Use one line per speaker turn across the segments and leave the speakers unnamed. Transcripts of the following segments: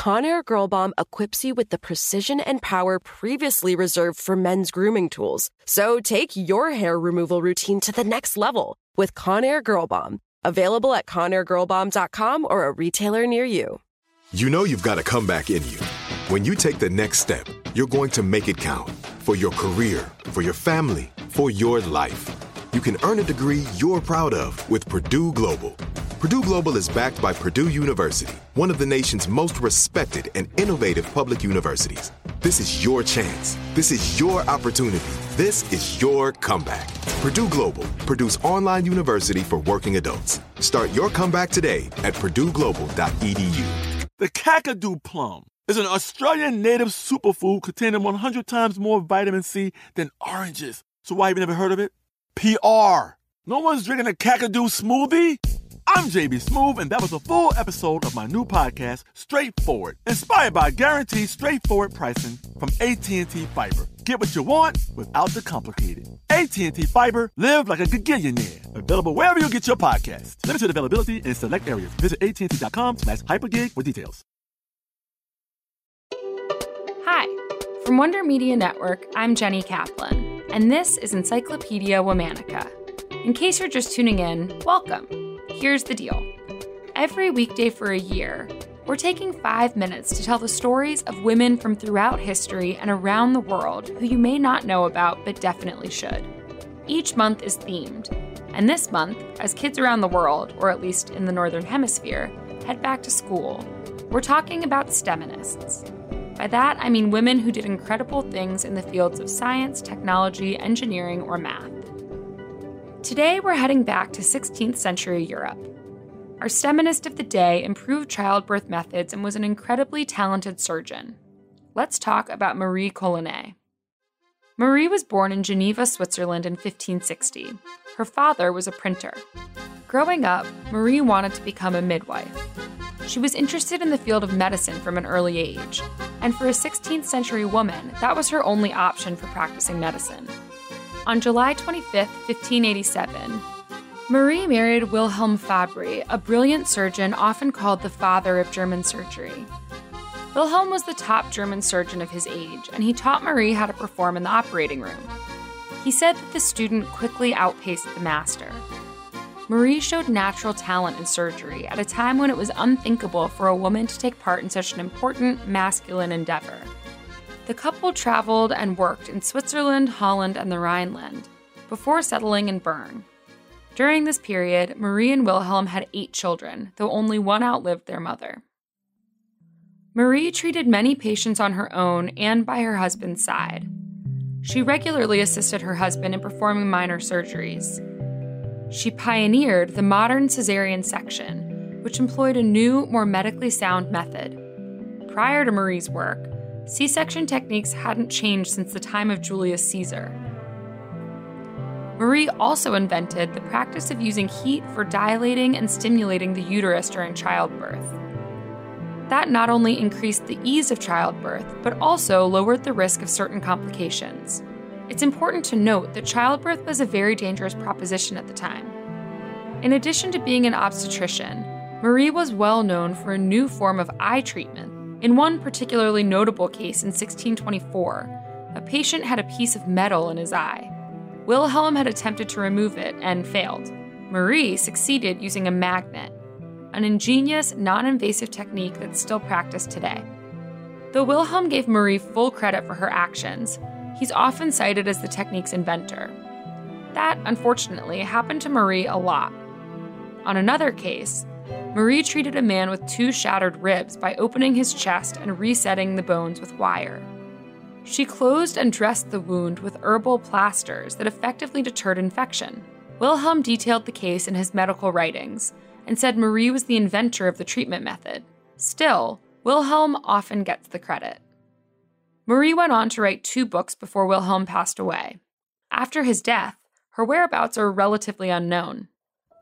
Conair Girl Bomb equips you with the precision and power previously reserved for men's grooming tools. So take your hair removal routine to the next level with Conair Girl Bomb. Available at ConairGirlBomb.com or a retailer near you.
You know you've got a comeback in you. When you take the next step, you're going to make it count for your career, for your family, for your life. You can earn a degree you're proud of with Purdue Global. Purdue Global is backed by Purdue University, one of the nation's most respected and innovative public universities. This is your chance. This is your opportunity. This is your comeback. Purdue Global, Purdue's online university for working adults. Start your comeback today at purdueglobal.edu.
The Kakadu plum is an Australian native superfood containing 100 times more vitamin C than oranges. So why have you never heard of it? PR. No one's drinking a Kakadu smoothie? I'm JB Smoove, and that was a full episode of my new podcast, Straightforward, inspired by guaranteed straightforward pricing from AT&T Fiber. Get what you want without the complicated. AT&T Fiber, live like a gigillionaire. Available wherever you get your podcast. Limited availability in select areas. Visit AT&T.com slash hypergig for details.
Hi, from Wonder Media Network, I'm Jenny Kaplan, and this is Encyclopedia Womanica. In case you're just tuning in, welcome. Here's the deal every weekday for a year, we're taking five minutes to tell the stories of women from throughout history and around the world who you may not know about but definitely should. Each month is themed, and this month, as kids around the world, or at least in the Northern Hemisphere, head back to school, we're talking about STEMinists. By that, I mean women who did incredible things in the fields of science, technology, engineering, or math. Today, we're heading back to 16th century Europe. Our STEMinist of the day improved childbirth methods and was an incredibly talented surgeon. Let's talk about Marie Colinet. Marie was born in Geneva, Switzerland in 1560. Her father was a printer. Growing up, Marie wanted to become a midwife. She was interested in the field of medicine from an early age, and for a 16th century woman, that was her only option for practicing medicine. On July 25, 1587, Marie married Wilhelm Fabry, a brilliant surgeon often called the father of German surgery. Wilhelm was the top German surgeon of his age, and he taught Marie how to perform in the operating room. He said that the student quickly outpaced the master. Marie showed natural talent in surgery at a time when it was unthinkable for a woman to take part in such an important masculine endeavor. The couple traveled and worked in Switzerland, Holland, and the Rhineland before settling in Bern. During this period, Marie and Wilhelm had eight children, though only one outlived their mother. Marie treated many patients on her own and by her husband's side. She regularly assisted her husband in performing minor surgeries. She pioneered the modern cesarean section, which employed a new, more medically sound method. Prior to Marie's work, C section techniques hadn't changed since the time of Julius Caesar. Marie also invented the practice of using heat for dilating and stimulating the uterus during childbirth. That not only increased the ease of childbirth, but also lowered the risk of certain complications. It's important to note that childbirth was a very dangerous proposition at the time. In addition to being an obstetrician, Marie was well known for a new form of eye treatment in one particularly notable case in 1624, a patient had a piece of metal in his eye. Wilhelm had attempted to remove it and failed. Marie succeeded using a magnet, an ingenious, non invasive technique that's still practiced today. Though Wilhelm gave Marie full credit for her actions, he's often cited as the technique's inventor. That, unfortunately, happened to Marie a lot. On another case, Marie treated a man with two shattered ribs by opening his chest and resetting the bones with wire. She closed and dressed the wound with herbal plasters that effectively deterred infection. Wilhelm detailed the case in his medical writings and said Marie was the inventor of the treatment method. Still, Wilhelm often gets the credit. Marie went on to write two books before Wilhelm passed away. After his death, her whereabouts are relatively unknown.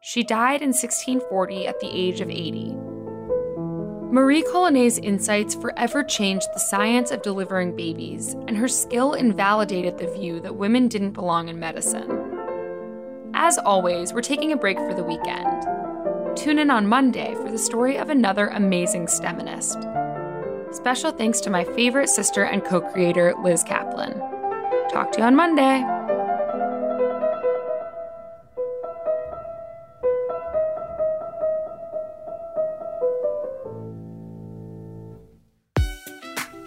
She died in 1640 at the age of 80. Marie Colinet's insights forever changed the science of delivering babies, and her skill invalidated the view that women didn't belong in medicine. As always, we're taking a break for the weekend. Tune in on Monday for the story of another amazing STEMinist. Special thanks to my favorite sister and co creator, Liz Kaplan. Talk to you on Monday.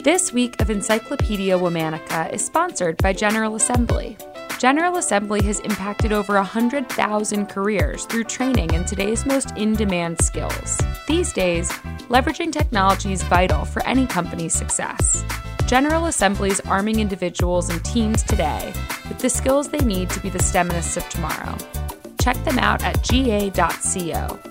This week of Encyclopedia Womanica is sponsored by General Assembly. General Assembly has impacted over 100,000 careers through training in today's most in demand skills. These days, leveraging technology is vital for any company's success. General Assembly is arming individuals and teams today with the skills they need to be the STEMists of tomorrow. Check them out at ga.co.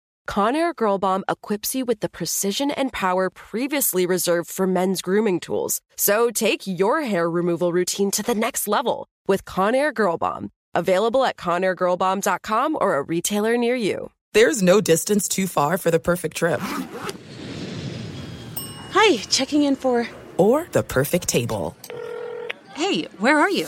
Conair Girl Bomb equips you with the precision and power previously reserved for men's grooming tools. So take your hair removal routine to the next level with Conair Girl Bomb. Available at ConairGirlBomb.com or a retailer near you.
There's no distance too far for the perfect trip.
Hi, checking in for.
Or the perfect table.
Hey, where are you?